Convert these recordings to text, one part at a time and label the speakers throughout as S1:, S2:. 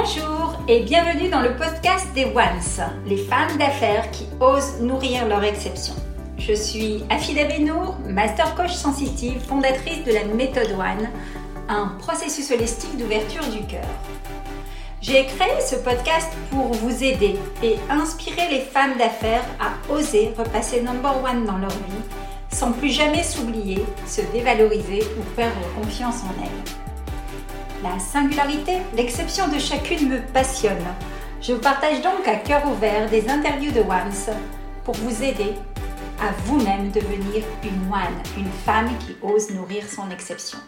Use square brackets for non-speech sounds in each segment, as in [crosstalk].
S1: Bonjour et bienvenue dans le podcast des Ones, les femmes d'affaires qui osent nourrir leur exception. Je suis Afida Benour, master coach sensitive, fondatrice de la méthode One, un processus holistique d'ouverture du cœur. J'ai créé ce podcast pour vous aider et inspirer les femmes d'affaires à oser repasser number one dans leur vie sans plus jamais s'oublier, se dévaloriser ou perdre confiance en elles. La singularité, l'exception de chacune me passionne. Je vous partage donc à cœur ouvert des interviews de Ones pour vous aider à vous-même devenir une one, une femme qui ose nourrir son exception.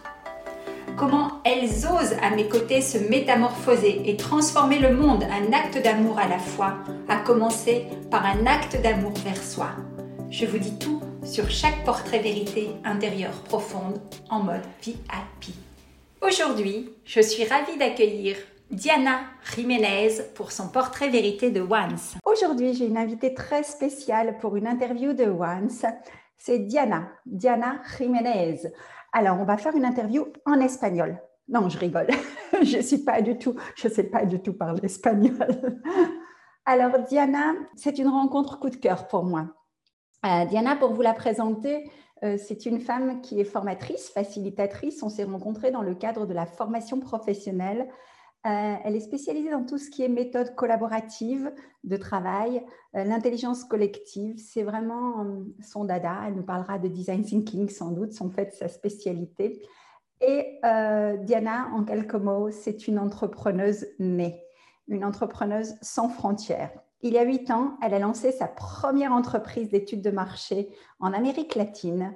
S1: Comment elles osent à mes côtés se métamorphoser et transformer le monde, un acte d'amour à la fois, à commencer par un acte d'amour vers soi. Je vous dis tout sur chaque portrait vérité intérieure profonde en mode VIP. Aujourd'hui, je suis ravie d'accueillir Diana Jiménez pour son portrait vérité de Once. Aujourd'hui, j'ai une invitée très spéciale pour une interview de Once. C'est Diana, Diana Jiménez. Alors, on va faire une interview en espagnol. Non, je rigole. [laughs] je suis pas du tout, je sais pas du tout parler espagnol. [laughs] Alors, Diana, c'est une rencontre coup de cœur pour moi. Euh, Diana, pour vous la présenter, c'est une femme qui est formatrice, facilitatrice. On s'est rencontrés dans le cadre de la formation professionnelle. Euh, elle est spécialisée dans tout ce qui est méthode collaborative de travail, euh, l'intelligence collective. C'est vraiment son dada. Elle nous parlera de design thinking sans doute, son fait sa spécialité. Et Diana, en quelques mots, c'est une entrepreneuse née, une entrepreneuse sans frontières. Il y a huit ans, elle a lancé sa première entreprise d'études de marché en Amérique latine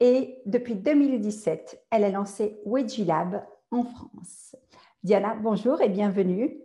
S1: et depuis 2017, elle a lancé Lab en France. Diana, bonjour et bienvenue.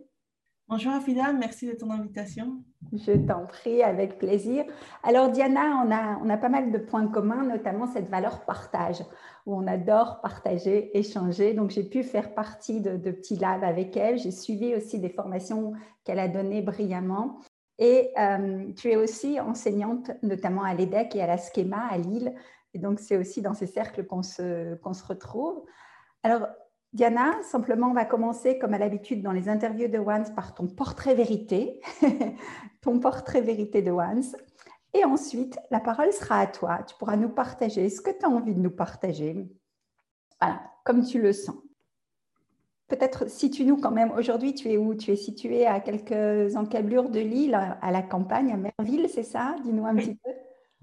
S2: Bonjour Afida, merci de ton invitation.
S1: Je t'en prie, avec plaisir. Alors Diana, on a, on a pas mal de points communs, notamment cette valeur partage, où on adore partager, échanger. Donc j'ai pu faire partie de, de petits labs avec elle. J'ai suivi aussi des formations qu'elle a données brillamment. Et euh, tu es aussi enseignante, notamment à l'EDEC et à la Schema à Lille. Et donc c'est aussi dans ces cercles qu'on se, qu'on se retrouve. Alors Diana, simplement, on va commencer comme à l'habitude dans les interviews de Once par ton portrait vérité, [laughs] ton portrait vérité de Once. Et ensuite, la parole sera à toi. Tu pourras nous partager ce que tu as envie de nous partager. Voilà, comme tu le sens. Peut-être situe-nous quand même. Aujourd'hui, tu es où? Tu es situé à quelques encablures de l'île, à la campagne, à Merville, c'est ça? Dis-nous un petit peu.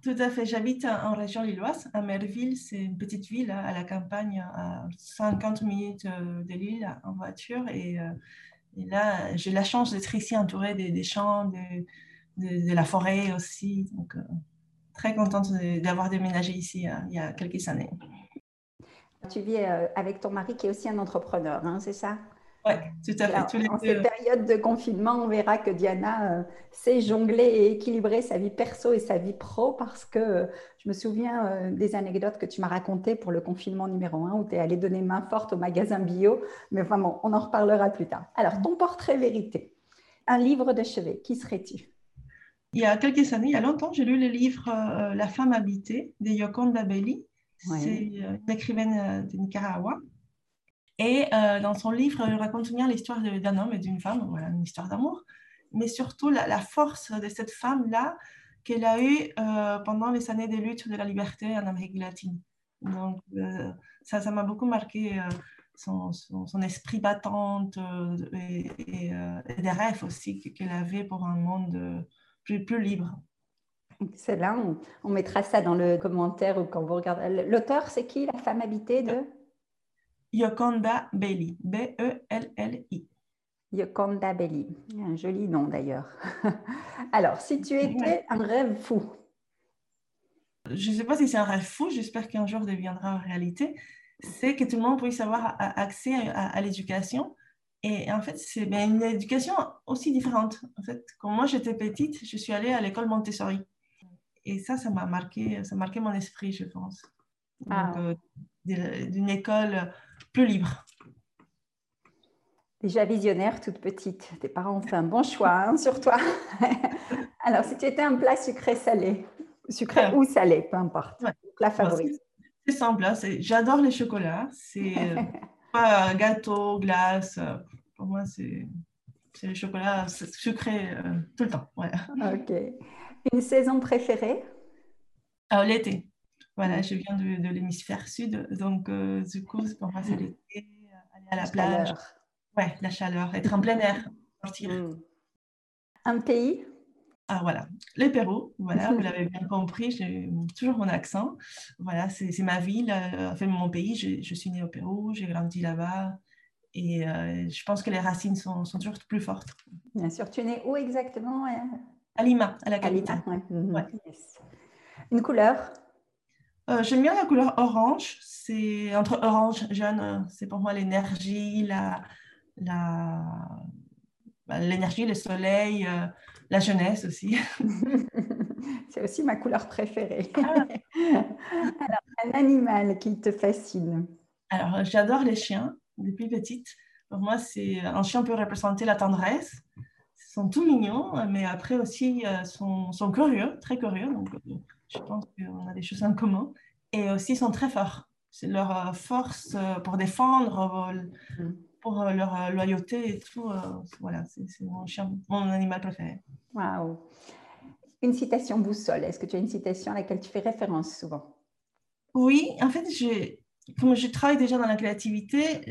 S2: Tout à fait. J'habite en région lilloise, à Merville. C'est une petite ville à la campagne, à 50 minutes euh, de l'île en voiture. Euh, et, là, j'ai la chance d'être ici entourée des, champs, de, de, la forêt aussi. Donc, euh, très contente d'avoir déménagé ici il y a quelques années.
S1: Tu vis avec ton mari qui est aussi un entrepreneur, hein, c'est ça?
S2: Oui, tout à fait.
S1: en cette période de confinement, on verra que Diana euh, sait jongler et équilibrer sa vie perso et sa vie pro parce que euh, je me souviens euh, des anecdotes que tu m'as racontées pour le confinement numéro 1 où tu es allée donner main forte au magasin bio. Mais vraiment, on en reparlera plus tard. Alors, ton portrait vérité, un livre de chevet, qui serais-tu?
S2: Il y a quelques années, il y a longtemps, j'ai lu le livre La femme habitée de Yoconda Belli. C'est une écrivaine de Nicaragua. Et euh, dans son livre, il raconte bien l'histoire d'un homme et d'une femme, voilà, une histoire d'amour, mais surtout la, force de cette femme-là qu'elle a eue euh, pendant les années de lutte de la liberté en Amérique latine. Donc, euh, ça, ça m'a beaucoup marqué son, esprit battante et, des rêves aussi qu'elle avait pour un monde plus libre.
S1: Excellent. On, on mettra ça dans le commentaire ou quand vous regardez. L'auteur, c'est qui La femme habitée de?
S2: Yoconda Belli, B-E-L-L-I.
S1: Yoconda Belli, un joli nom d'ailleurs. [laughs] Alors, si tu étais un rêve fou.
S2: Je ne sais pas si c'est un rêve fou, j'espère qu'un jour deviendra réalité. C'est que tout le monde puisse avoir accès à, l'éducation. Et en fait, c'est ben, une éducation aussi différente. En fait, quand moi j'étais petite, je suis allée à l'école Montessori. Et ça, ça m'a marqué, ça a marqué mon esprit, je pense. Ah. Euh, d'une école plus libre.
S1: Déjà visionnaire toute petite. Tes parents ont fait un bon choix hein, sur toi. [laughs] Alors, si tu étais un plat sucré-salé, sucré ou salé, peu importe, plat favori.
S2: C'est simple, hein, j'adore les chocolats. C'est [laughs] pas gâteau, glace. Pour moi, c'est C'est le chocolat sucré tout le temps. Voilà.
S1: Ok. Une saison préférée?
S2: L'été. Voilà, je viens de, de l'hémisphère sud, donc du coup, pour moi, c'est l'été, aller à la, plage. Ouais, la chaleur, être en plein air, sortir. Hmm.
S1: Un pays?
S2: Ah voilà, le Pérou, voilà, vous [laughs] l'avez bien compris, j'ai toujours mon accent. Voilà, c'est ma ville, euh, enfin mon pays, je, je suis née au Pérou, j'ai grandi là-bas et euh, je pense que les racines sont, sont, toujours plus fortes.
S1: Bien sûr, tu es née où exactement
S2: À Lima, à la capitale.
S1: À Lima, mhm. Une couleur?
S2: Euh, J'aime bien la couleur orange, c'est entre orange, jaune, c'est pour moi l'énergie, la, la, bah, l'énergie, le soleil la jeunesse aussi. [laughs] [laughs]
S1: C'est aussi ma couleur préférée. Ah. [laughs] Alors, un animal qui te fascine?
S2: Alors, j'adore les chiens depuis petite. Pour moi, c'est un chien peut représenter la tendresse. Sont tout mignons, mais après aussi, euh, sont, sont curieux, très curieux. Donc, euh, je pense qu'on a des choses en commun. Et aussi, sont très forts. C'est leur euh, force pour défendre, mm pour leur loyauté et tout. Voilà, c'est mon, mon animal préféré.
S1: Waouh! Une citation boussole. Est-ce que tu as une citation à laquelle tu fais référence souvent?
S2: Oui, en fait, comme je travaille déjà dans la créativité,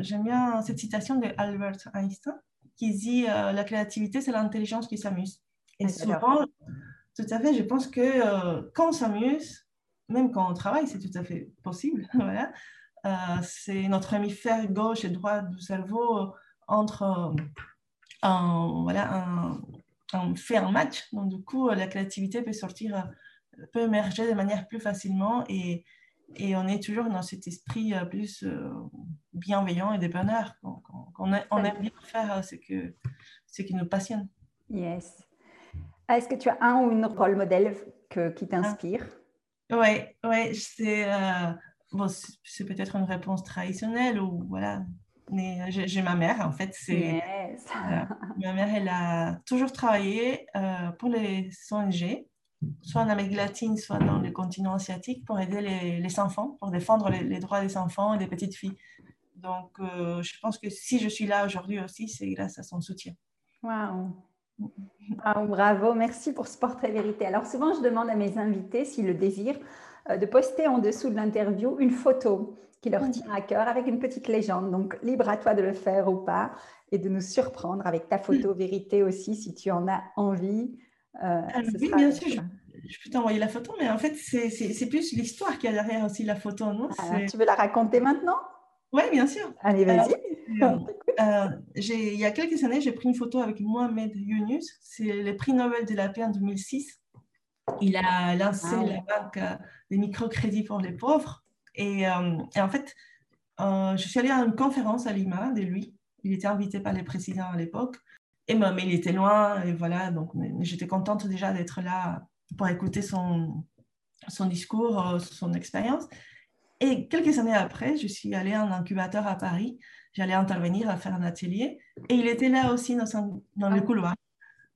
S2: j'aime bien cette citation de Albert Einstein qui dit La créativité, c'est l'intelligence qui s'amuse. Et souvent, tout à fait, je pense que quand on s'amuse, même quand on travaille, c'est tout à fait possible. [laughs] voilà. Euh, c'est notre hémisphère gauche et droit du cerveau entre un, voilà, un, fait un match. Donc, du coup, la créativité peut sortir, peut émerger de manière plus facilement et, et on est toujours dans cet esprit euh, plus euh, bienveillant et de on, aime bien faire ce, que, ce qui nous passionne.
S1: Yes. Est-ce que tu as un ou une rôle modèle que, qui t'inspire?
S2: Oui, ouais, c'est bon, c'est peut-être une réponse traditionnelle ou voilà. Mais euh, j'ai ma mère, en fait, c'est ma mère, elle a toujours travaillé euh, pour les ONG, soit en Amérique latine, soit dans le continent asiatique, pour aider les, les enfants, pour défendre les, droits des enfants et des petites filles. Donc, euh, je pense que si je suis là aujourd'hui aussi, c'est grâce à son soutien.
S1: Waouh! bravo, merci pour ce portrait vérité. Alors souvent, je demande à mes invités s'ils le désirent euh, de poster en dessous de l'interview une photo qui leur tient à cœur avec une petite légende. Donc, libre à toi de le faire ou pas et de nous surprendre avec ta photo vérité aussi si tu en as envie.
S2: Euh, ah, oui, bien sûr. Je, peux t'envoyer la photo, mais en fait, c'est plus l'histoire qui a derrière aussi la photo. Non?
S1: Tu veux la raconter maintenant?
S2: Oui, bien sûr.
S1: Allez, vas-y.
S2: Euh, [laughs] il y a quelques années, j'ai pris une photo avec Mohamed Younus. C'est le prix Nobel de la paix en 2006. Il a lancé ah la banque euh, des microcrédits pour les pauvres. Et, euh, en fait, euh, je suis allée à une conférence à Lima de lui. Il était invité par les présidents à l'époque. Et mais il était loin. Et voilà, donc j'étais contente déjà d'être là pour écouter son, son discours, son expérience. Et quelques années après, je suis allée en incubateur à Paris. J'allais intervenir à faire un atelier. Et il était là aussi dans, dans le ah. couloir.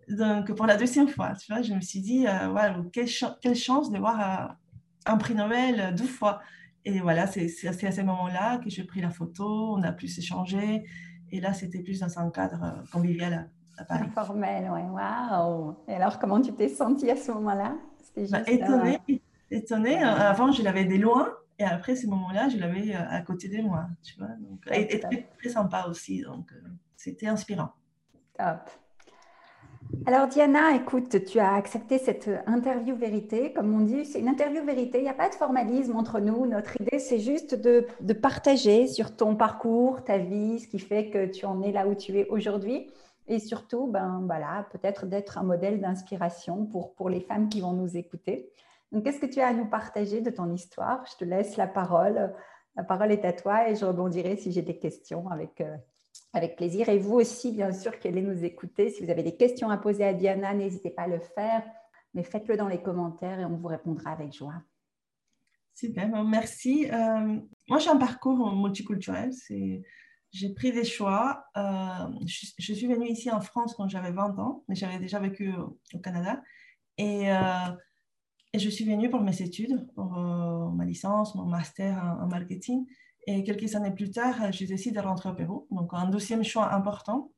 S2: Donc, pour la deuxième fois, tu vois, je me suis dit, euh, quelle, quelle, chance de voir euh, un prix Nobel deux fois. Et voilà, c'est à ce moment-là que j'ai pris la photo, on a pu s'échanger. Et là, c'était plus dans un cadre euh, convivial à, Paris.
S1: Informel, ouais, waouh. Et alors, comment tu t'es sentie à ce moment-là?
S2: Bah, Étonnée. étonnée. Avant, je l'avais des loin. Et après, ce moment-là, je l'avais à côté de moi, tu vois. Donc, et, très, très sympa aussi. Donc, c'était inspirant.
S1: Top. Alors Diana, écoute, tu as accepté cette interview vérité. Comme on dit, c'est une interview vérité. Il n'y a pas de formalisme entre nous. Notre idée, c'est juste de, partager sur ton parcours, ta vie, ce qui fait que tu en es là où tu es aujourd'hui. Et surtout, ben, voilà, peut-être d'être un modèle d'inspiration pour, pour les femmes qui vont nous écouter. Qu'est-ce que tu as à nous partager de ton histoire? Je te laisse la parole. La parole est à toi et je rebondirai si j'ai des questions avec, euh, avec plaisir. Et vous aussi, bien sûr, qui allez nous écouter. Si vous avez des questions à poser à Diana, n'hésitez pas à le faire, mais faites-le dans les commentaires et on vous répondra avec joie.
S2: Super, merci. Euh, moi, j'ai un parcours multiculturel. J'ai pris des choix. Euh, je, suis venue ici en France quand j'avais 20 ans, mais j'avais déjà vécu au, Canada. Et, et, je suis venue pour mes études, pour ma licence, mon master en marketing. Et quelques années plus tard, j'ai décidé de rentrer au Pérou. Donc, un deuxième choix important.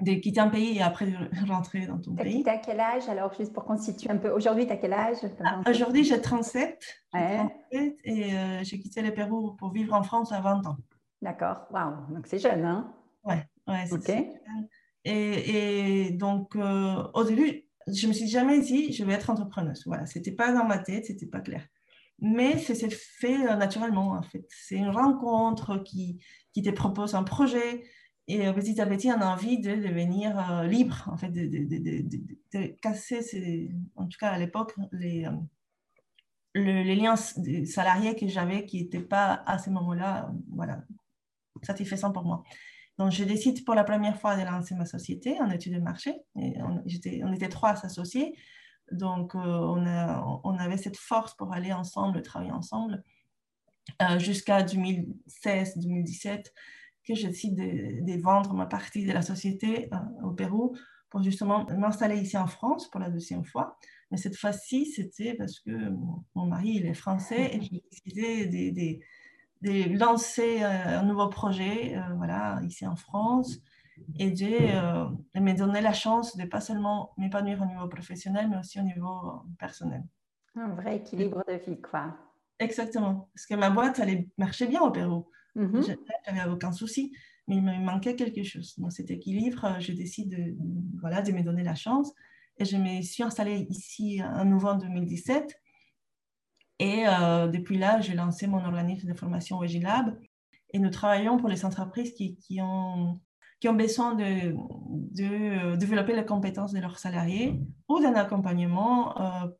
S2: de quitter un pays et après de rentrer dans ton pays.
S1: Tu à quel âge? Alors, juste pour qu'on situe un peu Aujourd'hui, tu as quel âge?
S2: Ah, Aujourd'hui, j'ai 37. et euh, j'ai quitté le Pérou pour vivre en France à 20 ans.
S1: D'accord, waouh, donc c'est jeune, hein?
S2: Ouais, ouais c'est et, et, donc, euh, au début, je me suis jamais dit, je vais être entrepreneuse. Voilà, c'était pas dans ma tête, c'était pas clair. Mais c'est fait euh, naturellement, en fait. C'est une rencontre qui, qui te propose un projet, et euh, petit à petit, on a envie de devenir euh, libre, en fait, de, de, de, casser, en tout cas à l'époque, les, les liens salariés que j'avais qui n'étaient pas à ce moment-là, voilà, satisfaisants pour moi. Donc, je décide pour la première fois de lancer ma société en études de marché. On, était trois associés. Donc, on, a, on, avait cette force pour aller ensemble, travailler ensemble, jusqu'à 2016-2017 que je décide de, vendre ma partie de la société euh, au Pérou pour justement m'installer ici en France pour la deuxième fois. Mais cette fois-ci, c'était parce que mon, mari, il est français et j'ai décidé de, lancer euh, un nouveau projet euh, voilà, ici en France et de, me donner la chance de pas seulement m'épanouir au niveau professionnel, mais aussi au niveau personnel.
S1: Un vrai équilibre de vie, quoi.
S2: Exactement. Parce que ma boîte, elle marchait bien au Pérou. Mmh. J'avais aucun souci, mais il me manquait quelque chose. Dans cet équilibre, euh, je décide de, voilà, de me donner la chance. Et je me suis installée ici en novembre 2017. Et euh, depuis là, j'ai lancé mon organisme de formation Wegilab. Et nous travaillons pour les entreprises qui, ont, besoin de, euh, développer les compétences de leurs salariés ou d'un accompagnement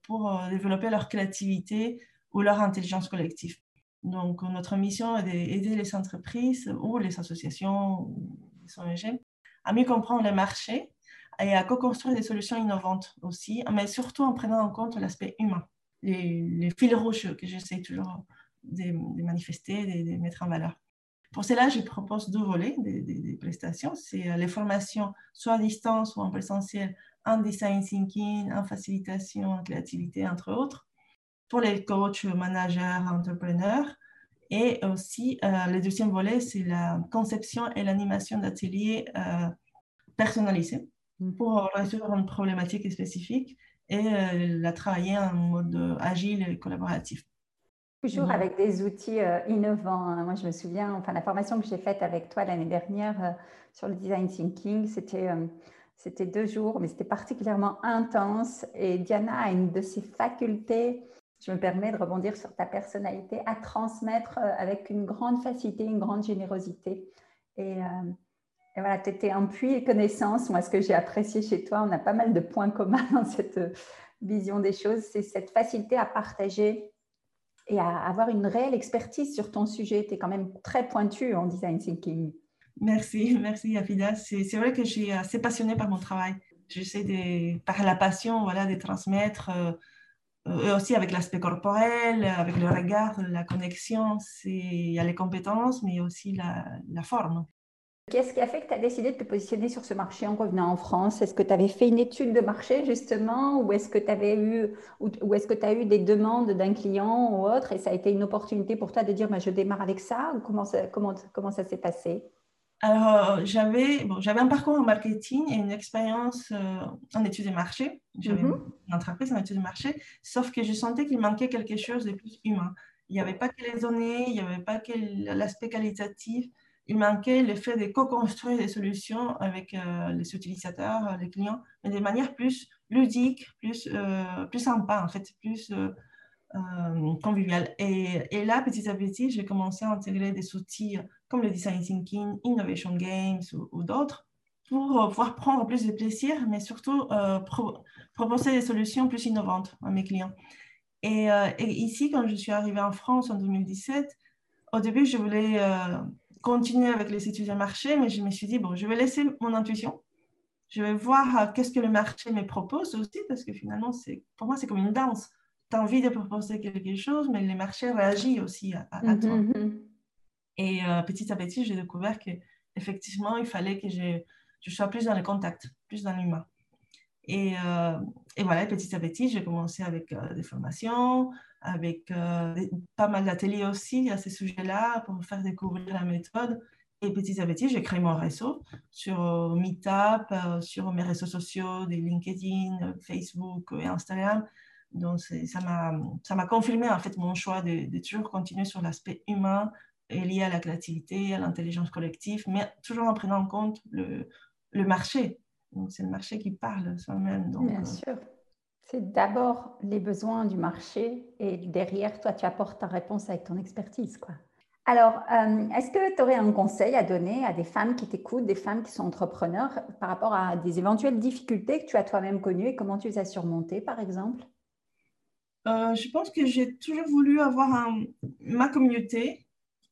S2: pour développer leur créativité ou leur intelligence collective. Donc, notre mission est d'aider les entreprises ou les associations, les ONG, à mieux comprendre les marchés et à co-construire des solutions innovantes aussi, mais surtout en prenant en compte l'aspect humain, les, fils rouges que j'essaie toujours de, manifester, de, mettre en valeur. Pour cela, je propose deux volets des, prestations. C'est euh, les formations soit à distance ou en présentiel en design thinking, en facilitation, en créativité, entre autres pour les coachs, managers, entrepreneurs. Et aussi, euh, le deuxième volet, c'est la conception et l'animation d'ateliers euh, personnalisés mm. pour résoudre une problématique spécifique et euh, la travailler en mode agile et collaboratif.
S1: Toujours avec des outils innovants. Hein. Moi, je me souviens, enfin, la formation que j'ai faite avec toi l'année dernière sur le design thinking, c'était c'était deux jours, mais c'était particulièrement intense. Et Diana a une de ses facultés je me permets de rebondir sur ta personnalité, à transmettre euh, avec une grande facilité, une grande générosité. Et, euh, voilà, tu étais un puits de connaissances. Moi, ce que j'ai apprécié chez toi, on a pas mal de points communs [laughs] dans cette euh, vision des choses, c'est cette facilité à partager et à avoir une réelle expertise sur ton sujet. Tu es quand même très pointu en design thinking.
S2: Merci, merci Afida. C'est vrai que je suis assez passionnée par mon travail. J'essaie de, par la passion, voilà, de transmettre et euh, aussi avec l'aspect corporel, avec le regard, la connexion, il y a les compétences, mais aussi la forme.
S1: Qu'est-ce qui a fait que tu as décidé de te positionner sur ce marché en revenant en France? Est-ce que tu avais fait une étude de marché justement ou est-ce que tu avais eu ou, est-ce que tu as eu des demandes d'un client ou autre et ça a été une opportunité pour toi de dire bah, je démarre avec ça ou comment comment, comment ça s'est passé?
S2: Alors, j'avais bon, un parcours en marketing et une expérience euh, en études de marché. J'avais mhm. une entreprise en études de marché, sauf que je sentais qu'il manquait quelque chose de plus humain. Il n'y avait pas que les données, il n'y avait pas que l'aspect qualitatif, il manquait le fait de co-construire des solutions avec euh, les utilisateurs, les clients, mais de manière plus ludique, plus, euh, plus sympa, en fait, plus euh, convivial. Et, là, petit à petit, j'ai commencé à intégrer des outils comme le design thinking, innovation games ou, d'autres pour pouvoir prendre plus de plaisir, mais surtout euh, proposer des solutions plus innovantes à mes clients. Euh, et, ici, quand je suis arrivée en France en 2017, au début, je voulais continuer avec les études de marché, mais je me suis dit, bon, je vais laisser mon intuition. Je vais voir qu'est-ce que le marché me propose aussi, parce que finalement, pour moi, c'est comme une danse tu as envie de proposer quelque chose, mais les marchés réagissent aussi à, mhm, toi. Mhm. Et euh, petit à petit, j'ai découvert qu'effectivement, il fallait que je, je, sois plus dans le contact, plus dans l'humain. Et, euh, et, voilà, petit à petit, j'ai commencé avec euh, des formations, avec pas mal d'ateliers aussi à ces sujets-là pour faire découvrir la méthode. Et petit à petit, j'ai créé mon réseau sur euh, Meetup, euh, sur mes réseaux sociaux, des LinkedIn, Facebook et Instagram. Donc, ça m'a confirmé en fait mon choix de, de toujours continuer sur l'aspect humain et lié à la créativité, à l'intelligence collective, mais toujours en prenant en compte le, le marché. Donc, c'est le marché qui parle soi-même.
S1: Bien sûr. C'est d'abord les besoins du marché et derrière, toi, tu apportes ta réponse avec ton expertise. Quoi. Alors, euh, est-ce que tu aurais un conseil à donner à des femmes qui t'écoutent, des femmes qui sont entrepreneurs, par rapport à des éventuelles difficultés que tu as toi-même connues et comment tu les as surmontées, par exemple?
S2: Euh, Je pense que j'ai toujours voulu avoir ma communauté,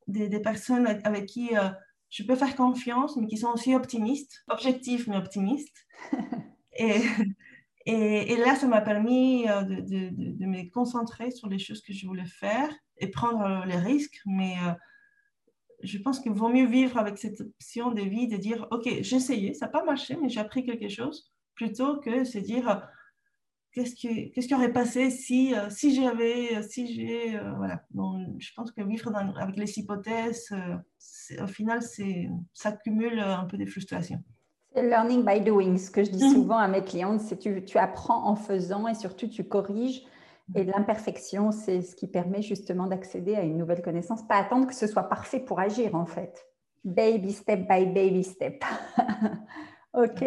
S2: des, personnes avec qui euh, je peux faire confiance, mais qui sont aussi optimistes, objectifs, mais optimistes. [laughs] et, et, là, ça m'a permis de, de, de, me concentrer sur les choses que je voulais faire et prendre les risques, mais je pense qu'il vaut mieux vivre avec cette option de vie, de dire, OK, j'ai essayé, ça n'a pas marché, mais j'ai appris quelque chose, plutôt que se dire, qu'est-ce qui, qu'est-ce qui aurait passé si, euh, si j'avais, si j'ai, euh, voilà. Donc, je pense que vivre avec les hypothèses, euh, au final, c'est, ça cumule un peu des frustrations.
S1: C'est learning by doing. Ce que je dis mmh. souvent à mes clientes, c'est tu, tu apprends en faisant et surtout tu corriges et l'imperfection, c'est ce qui permet justement d'accéder à une nouvelle connaissance, pas attendre que ce soit parfait pour agir en fait. Baby step by baby step. [laughs] ok.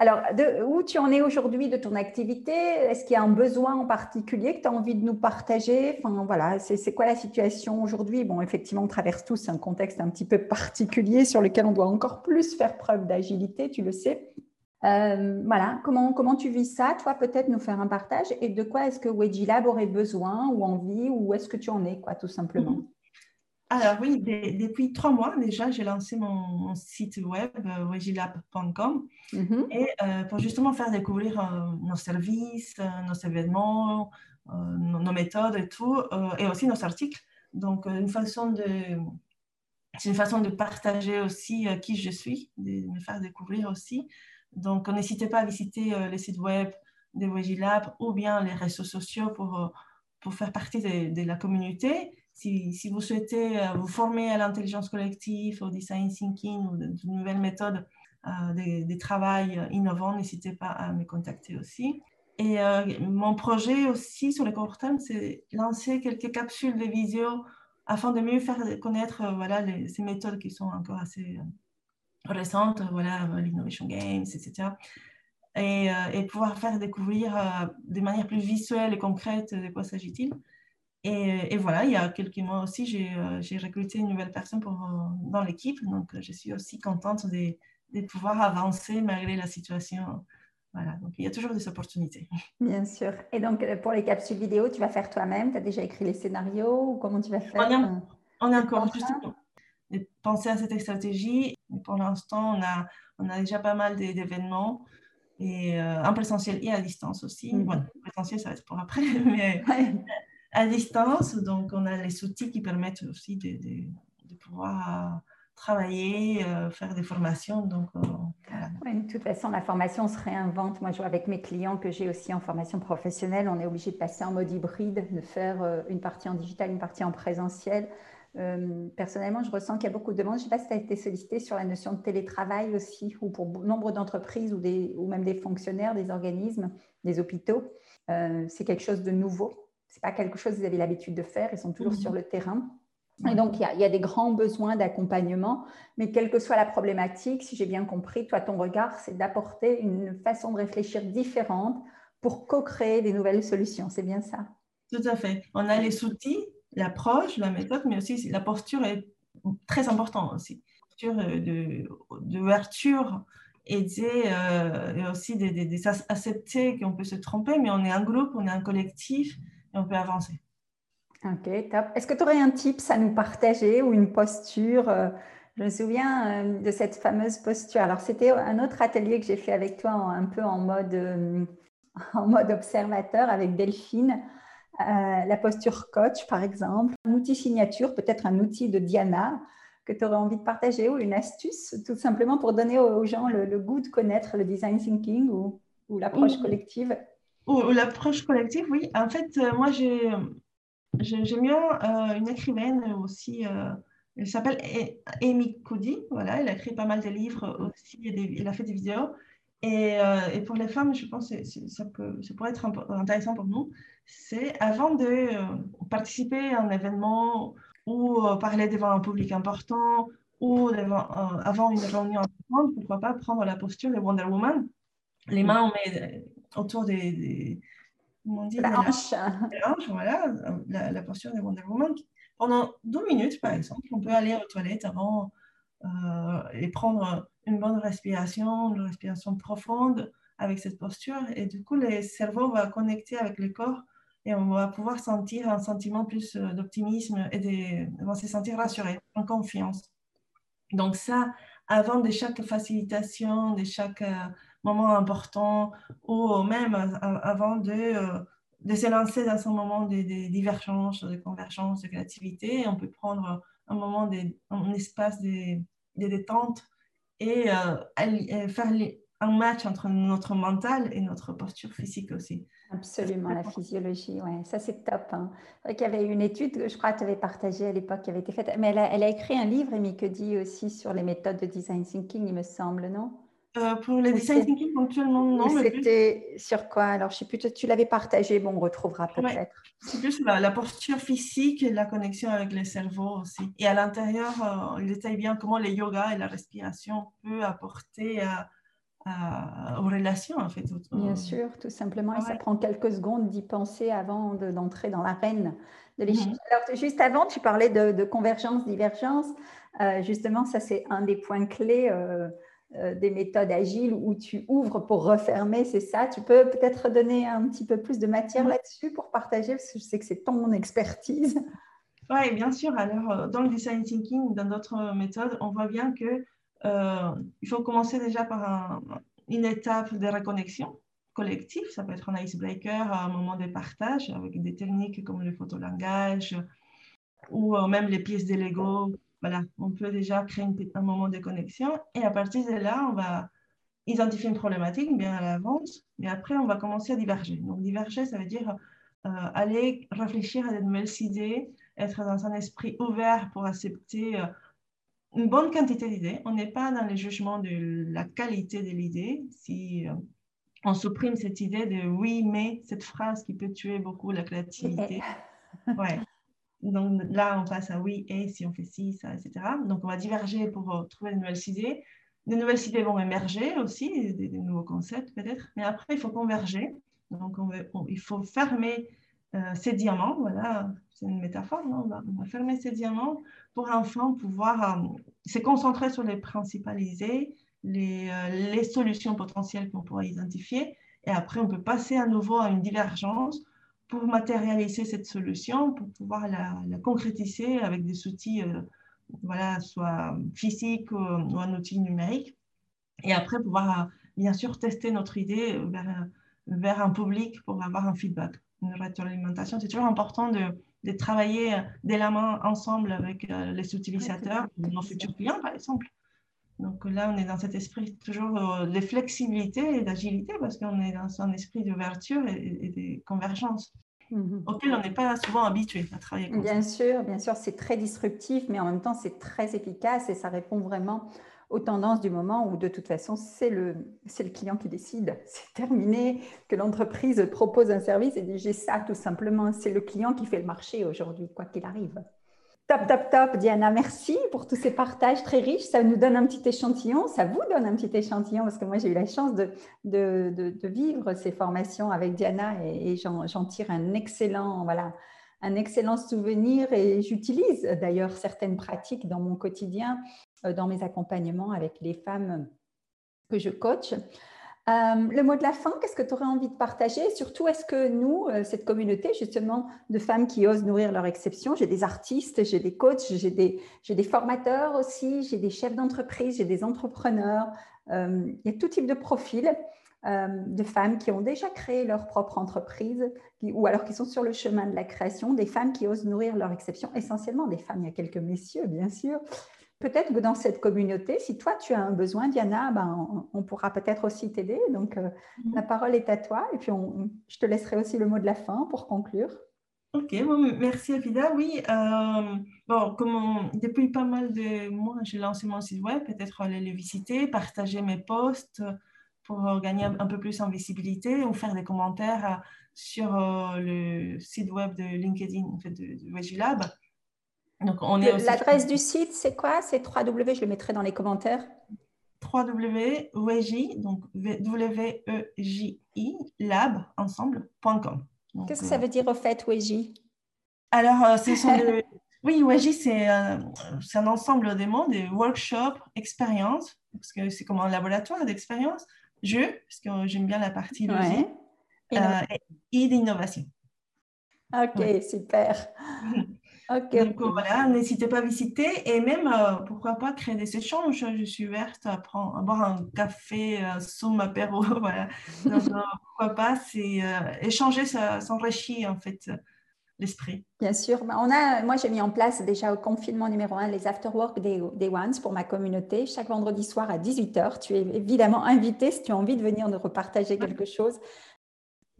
S1: Alors, de, où tu en es aujourd'hui de ton activité? Est-ce qu'il y a un besoin en particulier que tu as envie de nous partager? Enfin, voilà, c'est quoi la situation aujourd'hui? Bon, effectivement, on traverse tous un contexte un petit peu particulier sur lequel on doit encore plus faire preuve d'agilité, tu le sais. Euh, voilà, comment, comment tu vis ça? Toi, peut-être nous faire un partage. Et de quoi est-ce que Wedgilab aurait besoin ou envie ou est-ce que tu en es, quoi, tout simplement? Mhm.
S2: Alors oui, depuis trois mois déjà, j'ai lancé mon, site web wedgilab.com mhm. et euh, pour justement faire découvrir euh, nos services, nos événements, nos, nos, méthodes et tout, et aussi nos articles. Donc une façon de c'est une façon de partager aussi qui je suis, de me faire découvrir aussi. Donc, n'hésitez pas à visiter euh, les sites web de Wegilab ou bien les réseaux sociaux pour, euh, pour faire partie de, la communauté. Si, vous souhaitez euh, vous former à l'intelligence collective, au design thinking ou de, nouvelles méthodes de, travail innovants, n'hésitez pas à me contacter aussi. Et mon projet aussi sur le court terme, c'est lancer quelques capsules de visio afin de mieux faire connaître voilà, ces méthodes qui sont encore assez récentes, voilà, l'Innovation Games, etc. Et, euh, pouvoir faire découvrir euh, de manière plus visuelle et concrète de quoi s'agit-il. Et, et, voilà, il y a quelques mois aussi, j'ai euh, recruté une nouvelle personne pour, dans l'équipe. Donc, je suis aussi contente de, de, pouvoir avancer malgré la situation. Voilà, donc il y a toujours des opportunités. [laughs]
S1: Bien sûr. Et donc, pour les capsules vidéo, tu vas faire toi-même? Tu as déjà écrit les scénarios ou comment tu vas faire
S2: On est, encore justement penser à cette stratégie pour l'instant, on a, on a déjà pas mal d'événements, et euh, en présentiel et à distance aussi. Mm. Bon, présentiel, ça va être pour après, [laughs] mais à distance. Donc, on a les outils qui permettent aussi de, pouvoir travailler, euh, faire des formations. Donc,
S1: euh, de toute façon, la formation se réinvente. Moi, je vois avec mes clients que j'ai aussi en formation professionnelle, on est obligé de passer en mode hybride, de faire une partie en digital, une partie en présentiel. Euh, personnellement, je ressens qu'il y a beaucoup de demandes. Je ne sais pas si tu as été sollicité sur la notion de télétravail aussi, ou pour nombre d'entreprises ou, ou même des fonctionnaires, des organismes, des hôpitaux. Euh, c'est quelque chose de nouveau. Ce n'est pas quelque chose qu'ils avaient l'habitude de faire. Ils sont toujours mhm. sur le terrain. Et donc, il y, a, il y a des grands besoins d'accompagnement, mais quelle que soit la problématique, si j'ai bien compris, toi, ton regard, c'est d'apporter une façon de réfléchir différente pour co-créer des nouvelles solutions. C'est bien ça?
S2: Tout à fait. On a les outils, l'approche, la méthode, mais aussi la posture est très importante aussi. Posture d'ouverture et, euh, et aussi d'accepter qu'on peut se tromper, mais on est un groupe, on est un collectif on peut avancer.
S1: Ok, top. Est-ce que tu aurais un tips à nous partager ou une posture euh, Je me souviens euh, de cette fameuse posture? Alors, c'était un autre atelier que j'ai fait avec toi, un peu en mode, [laughs] en mode observateur avec Delphine. Euh, la posture coach, par exemple, un outil signature, peut-être un outil de Diana que tu aurais envie de partager ou une astuce, tout simplement pour donner aux gens le, goût de connaître le design thinking ou, l'approche collective?
S2: Ou, l'approche collective, oui. En fait, euh, moi, j'ai, j'aime bien euh, une écrivaine aussi, Elle s'appelle Amy Cody. Voilà, elle a écrit pas mal de livres aussi. Et elle a fait des vidéos. Et, et, pour les femmes, je pense que ça, peut, ça pourrait être intéressant pour nous. C'est avant de participer à un événement ou parler devant un public important ou avant une réunion importante, pourquoi pas prendre la posture de Wonder Woman. Les mains, on met autour des,
S1: comment on dit, la hanche.
S2: La, hanche, voilà, la, posture de Wonder Woman. Pendant deux minutes, par exemple, on peut aller aux toilettes avant euh, et prendre une bonne respiration, une respiration profonde avec cette posture. Et du coup, le cerveau va connecter avec le corps et on va pouvoir sentir un sentiment plus euh, d'optimisme et de, on va se sentir rassuré, en confiance. Donc ça, avant de chaque facilitation, de chaque euh, moment important, ou même avant de, euh, de se lancer dans un moment de, divergence, de convergence, de créativité, on peut prendre un moment, de, un espace de, détente et euh, faire un match entre notre mental et notre posture physique aussi.
S1: Absolument, la physiologie, ouais, ça c'est top. Hein. Il y avait une étude que je crois que tu avais partagée à l'époque qui avait été faite, mais elle a, elle a écrit un livre, Amy dit aussi sur les méthodes de design thinking, il me semble, non?
S2: Euh, Pour les design thinking, ponctuellement, non.
S1: C'était sur quoi? Alors, je sais plus, tu l'avais partagé, bon, on retrouvera peut-être.
S2: C'est plus la, posture physique et la connexion avec le cerveau aussi. Et à l'intérieur, euh, il détaille bien comment le yoga et la respiration peuvent apporter à aux relations, en fait.
S1: Bien sûr, tout simplement. Et ça prend quelques secondes d'y penser avant d'entrer dans l'arène de. Mhm. Alors, juste avant, tu parlais de, convergence, divergence. Euh, justement, ça, c'est un des points clés euh, euh, des méthodes agiles où tu ouvres pour refermer, c'est ça? Tu peux peut-être donner un petit peu plus de matière là-dessus pour partager, parce que je sais que c'est ton expertise. [laughs]
S2: Oui, bien sûr. Alors, dans le design thinking, dans d'autres méthodes, on voit bien que euh, il faut commencer déjà par une étape de reconnexion collective. Ça peut être un icebreaker, un moment de partage avec des techniques comme le photolangage ou euh, même les pièces de Lego. Voilà, on peut déjà créer un moment de connexion et à partir de là, on va identifier une problématique bien à l'avance, mais après, on va commencer à diverger. Donc, diverger, ça veut dire euh, aller réfléchir à de nouvelles idées, être dans un esprit ouvert pour accepter une bonne quantité d'idées. On n'est pas dans le jugement de la qualité de l'idée. Si euh, on supprime cette idée de oui, mais, cette phrase qui peut tuer beaucoup la créativité. ouais. Donc là, on passe à oui, et si on fait ci, ça, etc. Donc on va diverger pour euh, trouver de nouvelles idées. De nouvelles idées vont émerger aussi, des, nouveaux concepts peut-être, mais après, il faut converger. Donc on il faut fermer euh, ces diamants, voilà, c'est une métaphore, non on, va, fermer ces diamants pour enfin pouvoir euh, se concentrer sur les principaliser, les, les solutions potentielles qu'on pourrait identifier, et après on peut passer à nouveau à une divergence pour matérialiser cette solution, pour pouvoir la, concrétiser avec des outils, voilà, soit physiques ou, ou, un outil numérique, et après pouvoir bien sûr tester notre idée vers, vers un public pour avoir un feedback une rétroalimentation. C'est toujours important de, de, travailler dès la main ensemble avec euh, les utilisateurs, nos futurs clients par exemple. Donc là, on est dans cet esprit toujours euh, de flexibilité et d'agilité parce qu'on est dans un esprit d'ouverture et, et, de convergence. Mhm. auquel on n'est pas souvent habitué à travailler. Comme
S1: bien sûr, bien sûr, c'est très disruptif, mais en même temps, c'est très efficace et ça répond vraiment aux tendances du moment où de toute façon, c'est le, le client qui décide. [laughs] C'est terminé que l'entreprise propose un service et dit j'ai ça tout simplement. C'est le client qui fait le marché aujourd'hui, quoi qu'il arrive. Top, top, top, Diana. Merci pour tous ces partages très riches. Ça nous donne un petit échantillon, ça vous donne un petit échantillon parce que moi, j'ai eu la chance de, vivre ces formations avec Diana et, j'en tire un excellent, un excellent souvenir et j'utilise d'ailleurs certaines pratiques dans mon quotidien, euh, dans mes accompagnements avec les femmes que je coach. Euh, le mot de la fin, qu'est-ce que tu aurais envie de partager? Surtout, est-ce que nous, euh, cette communauté justement de femmes qui osent nourrir leur exception, j'ai des artistes, j'ai des coachs, j'ai des, formateurs aussi, j'ai des chefs d'entreprise, j'ai des entrepreneurs, il y a tout type de profil. Euh, de femmes qui ont déjà créé leur propre entreprise ou alors qui sont sur le chemin de la création, des femmes qui osent nourrir leur exception, essentiellement des femmes, il y a quelques messieurs bien sûr. Peut-être que dans cette communauté, si toi tu as un besoin, Diana, ben, on, pourra peut-être aussi t'aider. Donc euh, mhm. la parole est à toi et puis je te laisserai aussi le mot de la fin pour conclure.
S2: Ok, merci Afida. Oui, euh, bon, comme depuis pas mal de mois, j'ai lancé mon site web, peut-être aller le visiter, partager mes posts pour gagner un peu plus en visibilité ou faire des commentaires sur euh, le site web de LinkedIn, en fait, de, de
S1: Donc, on est L'adresse du site, c'est quoi? C'est www, je le mettrai dans les commentaires.
S2: www.weji, donc W-E-J-I, lab, ensemble.com.
S1: Qu'est-ce que ça veut dire au fait, Weji
S2: Alors, euh, ce sont [laughs] Oui, Weji, c'est un ensemble des mots, des workshops, expériences, parce que c'est comme un laboratoire d'expérience, jeu, parce que j'aime bien la partie logique, euh, et d'innovation.
S1: Ok, super. [laughs]
S2: Donc voilà, n'hésitez pas à visiter et même, euh, pourquoi pas, créer des échanges. Je suis ouverte à, prendre, à boire un café euh, sous ma apéro. [laughs] voilà. Donc, pourquoi pas, c'est échanger, ça s'enrichit en fait l'esprit.
S1: Bien sûr. Bah, on a, moi, j'ai mis en place déjà au confinement numéro un les afterwork des, des Ones pour ma communauté. Chaque vendredi soir à 18h, tu es évidemment invité si tu as envie de venir nous repartager quelque chose.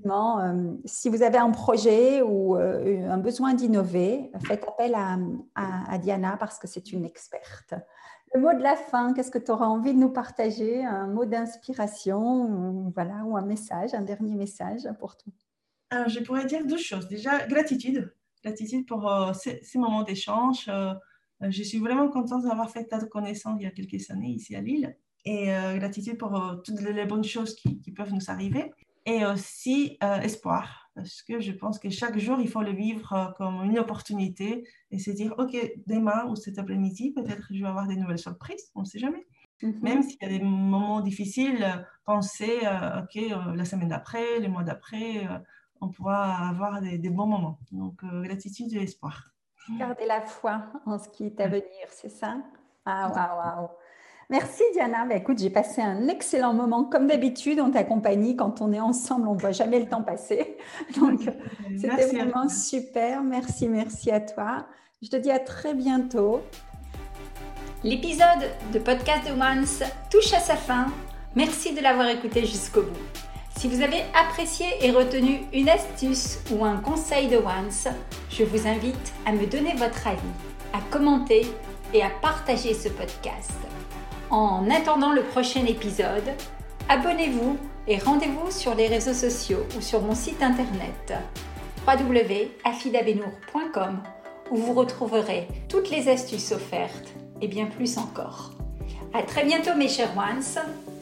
S1: Euh, si vous avez un projet ou euh, un besoin d'innover, faites appel à, Diana parce que c'est une experte. Le mot de la fin, qu'est-ce que tu auras envie de nous partager? Un mot d'inspiration voilà, ou un message, un dernier message pour toi?
S2: Je pourrais dire deux choses. Déjà, gratitude. Gratitude pour euh, ces, moments d'échange. Je suis vraiment contente d'avoir fait ta connaissance il y a quelques années ici à Lille. Et gratitude pour toutes les bonnes choses qui, peuvent nous arriver. Et aussi espoir. Parce que je pense que chaque jour, il faut le vivre comme une opportunité et se dire, OK, demain ou cet après-midi, peut-être je vais avoir des nouvelles surprises. On ne sait jamais. Mhm. Même s'il y a des moments difficiles, penser, OK, la semaine d'après, le mois d'après, on pourra avoir des, bons moments. Donc, euh, gratitude et espoir.
S1: Garder la foi en ce qui est à venir, c'est ça? Ah, waouh, waouh. Merci Diana. Bah, écoute, j'ai passé un excellent moment. Comme d'habitude, on t'accompagne. Quand on est ensemble, on ne voit jamais le temps passer. [laughs] Donc, c'était vraiment super. Merci, merci à toi. Je te dis à très bientôt. L'épisode de Podcast de Once touche à sa fin. Merci de l'avoir écouté jusqu'au bout. Si vous avez apprécié et retenu une astuce ou un conseil de Once, je vous invite à me donner votre avis, à commenter et à partager ce podcast. En attendant le prochain épisode, abonnez-vous et rendez-vous sur les réseaux sociaux ou sur mon site internet www.afidabenour.com où vous retrouverez toutes les astuces offertes et bien plus encore. À très bientôt mes chers ones,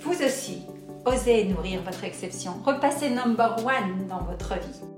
S1: vous aussi Osez nourrir votre exception. Repassez number one dans votre vie.